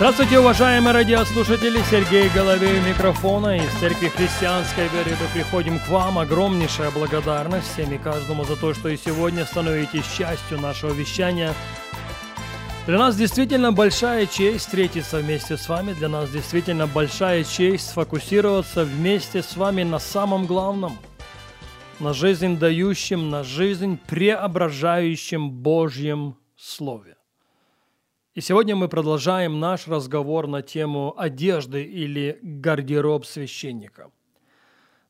Здравствуйте, уважаемые радиослушатели! Сергей Головей микрофона. Из Церкви Христианской Веры мы приходим к вам. Огромнейшая благодарность всем и каждому за то, что и сегодня становитесь частью нашего вещания. Для нас действительно большая честь встретиться вместе с вами. Для нас действительно большая честь сфокусироваться вместе с вами на самом главном. На жизнь дающем, на жизнь преображающем Божьем Слове. И сегодня мы продолжаем наш разговор на тему одежды или гардероб священника.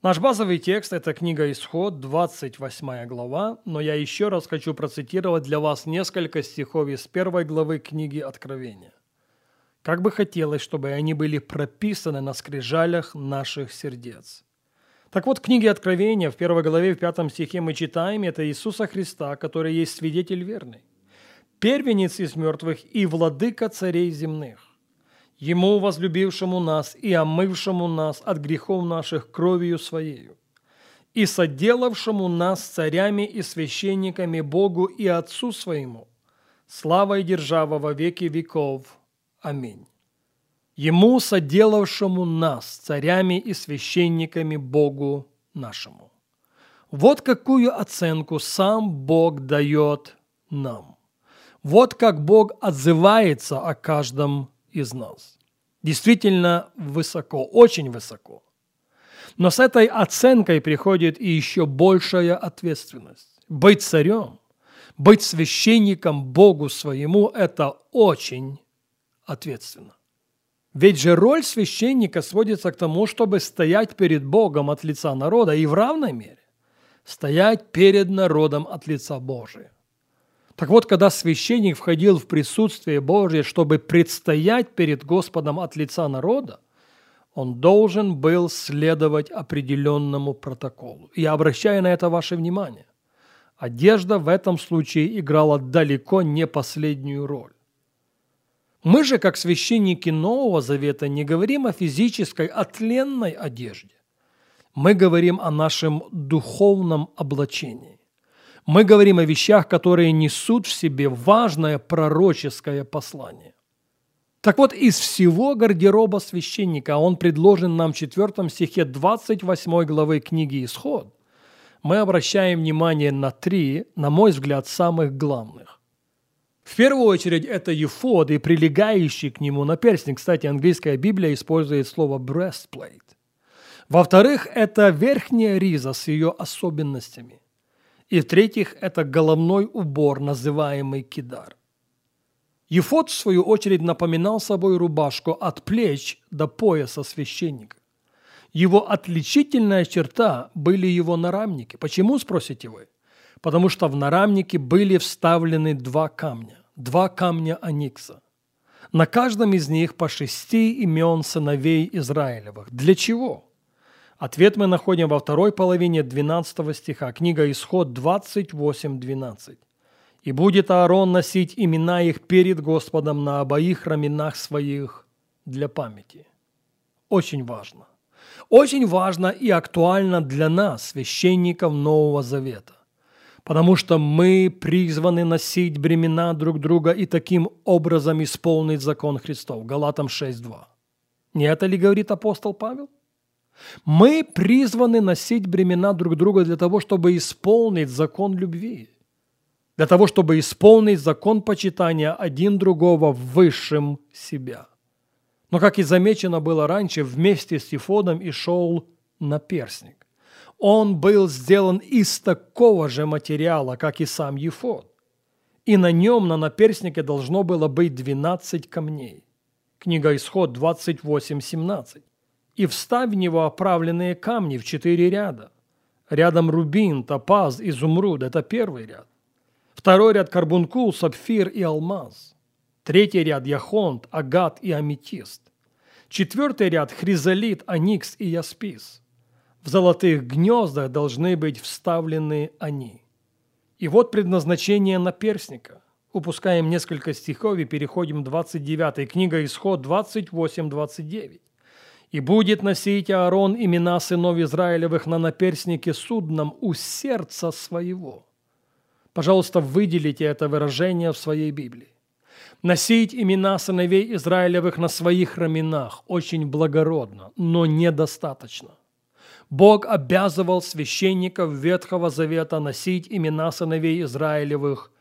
Наш базовый текст – это книга «Исход», 28 глава, но я еще раз хочу процитировать для вас несколько стихов из первой главы книги Откровения. Как бы хотелось, чтобы они были прописаны на скрижалях наших сердец. Так вот, в книге Откровения, в первой главе, в пятом стихе мы читаем, это Иисуса Христа, который есть свидетель верный первенец из мертвых и владыка царей земных. Ему, возлюбившему нас и омывшему нас от грехов наших кровью Своею, и соделавшему нас царями и священниками Богу и Отцу Своему, слава и держава во веки веков. Аминь. Ему, соделавшему нас царями и священниками Богу нашему. Вот какую оценку сам Бог дает нам. Вот как Бог отзывается о каждом из нас. Действительно высоко, очень высоко. Но с этой оценкой приходит и еще большая ответственность. Быть царем, быть священником Богу своему – это очень ответственно. Ведь же роль священника сводится к тому, чтобы стоять перед Богом от лица народа и в равной мере стоять перед народом от лица Божия. Так вот, когда священник входил в присутствие Божье, чтобы предстоять перед Господом от лица народа, он должен был следовать определенному протоколу. Я обращаю на это ваше внимание. Одежда в этом случае играла далеко не последнюю роль. Мы же, как священники Нового Завета, не говорим о физической, отленной одежде. Мы говорим о нашем духовном облачении. Мы говорим о вещах, которые несут в себе важное пророческое послание. Так вот, из всего гардероба священника, он предложен нам в 4 стихе 28 главы книги «Исход», мы обращаем внимание на три, на мой взгляд, самых главных. В первую очередь, это ефод и прилегающий к нему наперстник. Кстати, английская Библия использует слово breastplate. Во-вторых, это верхняя риза с ее особенностями. И в-третьих, это головной убор, называемый кидар. Ефот, в свою очередь, напоминал собой рубашку от плеч до пояса священника. Его отличительная черта были его нарамники. Почему, спросите вы? Потому что в нарамнике были вставлены два камня, два камня аникса. На каждом из них по шести имен сыновей Израилевых. Для чего? Ответ мы находим во второй половине 12 стиха, книга Исход 28.12. «И будет Аарон носить имена их перед Господом на обоих раменах своих для памяти». Очень важно. Очень важно и актуально для нас, священников Нового Завета. Потому что мы призваны носить бремена друг друга и таким образом исполнить закон Христов. Галатам 6.2. Не это ли говорит апостол Павел? Мы призваны носить бремена друг друга для того, чтобы исполнить закон любви, для того, чтобы исполнить закон почитания один другого высшим себя. Но, как и замечено было раньше, вместе с Ефодом и шел наперсник. Он был сделан из такого же материала, как и сам Ефод. И на нем, на наперснике, должно было быть 12 камней. Книга Исход 28.17 и вставь в него оправленные камни в четыре ряда. Рядом рубин, топаз, изумруд – это первый ряд. Второй ряд – карбункул, сапфир и алмаз. Третий ряд – яхонт, агат и аметист. Четвертый ряд – хризолит, аникс и яспис. В золотых гнездах должны быть вставлены они. И вот предназначение наперсника. Упускаем несколько стихов и переходим к 29 книга Исход 28-29. «И будет носить Аарон имена сынов Израилевых на наперснике судном у сердца своего». Пожалуйста, выделите это выражение в своей Библии. Носить имена сыновей Израилевых на своих раменах очень благородно, но недостаточно. Бог обязывал священников Ветхого Завета носить имена сыновей Израилевых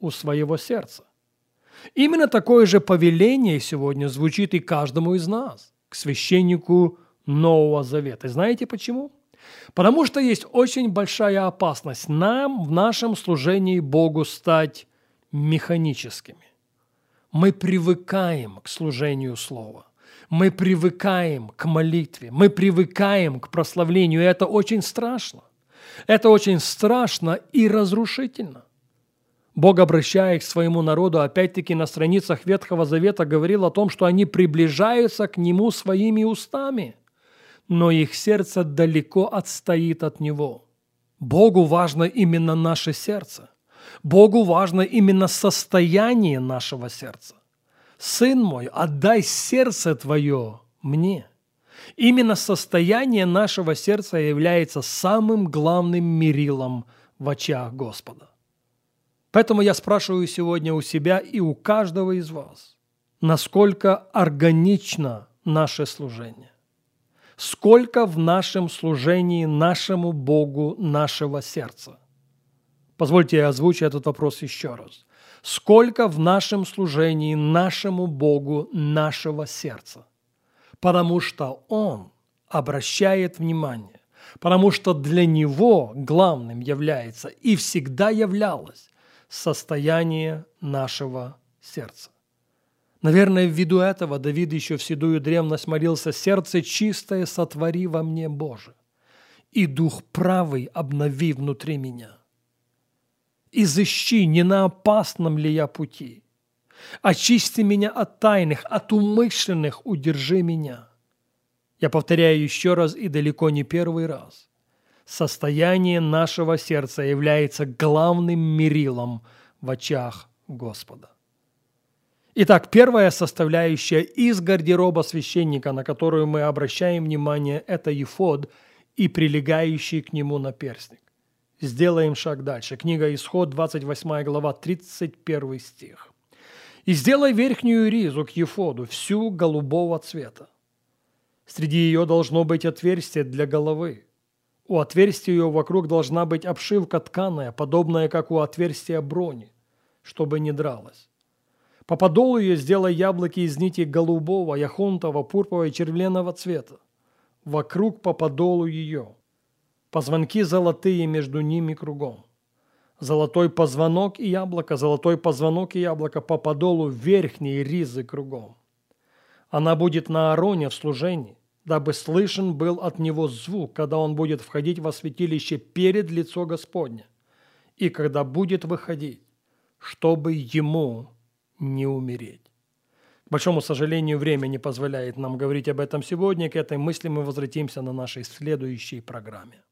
у своего сердца. Именно такое же повеление сегодня звучит и каждому из нас, к священнику Нового Завета. Знаете почему? Потому что есть очень большая опасность нам в нашем служении Богу стать механическими. Мы привыкаем к служению Слова. Мы привыкаем к молитве. Мы привыкаем к прославлению. И это очень страшно. Это очень страшно и разрушительно. Бог, обращаясь к своему народу, опять-таки на страницах Ветхого Завета говорил о том, что они приближаются к Нему своими устами, но их сердце далеко отстоит от Него. Богу важно именно наше сердце. Богу важно именно состояние нашего сердца. «Сын мой, отдай сердце твое мне». Именно состояние нашего сердца является самым главным мерилом в очах Господа. Поэтому я спрашиваю сегодня у себя и у каждого из вас, насколько органично наше служение, сколько в нашем служении нашему Богу нашего сердца. Позвольте я озвучу этот вопрос еще раз. Сколько в нашем служении нашему Богу нашего сердца? Потому что Он обращает внимание, потому что для Него главным является и всегда являлось состояние нашего сердца. Наверное, ввиду этого Давид еще в седую древность молился «Сердце чистое сотвори во мне, Боже, и дух правый обнови внутри меня. Изыщи, не на опасном ли я пути. Очисти меня от тайных, от умышленных удержи меня». Я повторяю еще раз и далеко не первый раз состояние нашего сердца является главным мерилом в очах Господа. Итак, первая составляющая из гардероба священника, на которую мы обращаем внимание, это ефод и прилегающий к нему наперстник. Сделаем шаг дальше. Книга Исход, 28 глава, 31 стих. «И сделай верхнюю ризу к ефоду, всю голубого цвета. Среди ее должно быть отверстие для головы, у отверстия ее вокруг должна быть обшивка тканая, подобная, как у отверстия брони, чтобы не дралась. По подолу ее сделай яблоки из нити голубого, яхонтового, пурпового и червленого цвета. Вокруг по подолу ее. Позвонки золотые между ними кругом. Золотой позвонок и яблоко, золотой позвонок и яблоко по подолу верхней ризы кругом. Она будет на Ароне в служении дабы слышен был от него звук, когда он будет входить во святилище перед лицо Господне, и когда будет выходить, чтобы ему не умереть. К большому сожалению, время не позволяет нам говорить об этом сегодня. К этой мысли мы возвратимся на нашей следующей программе.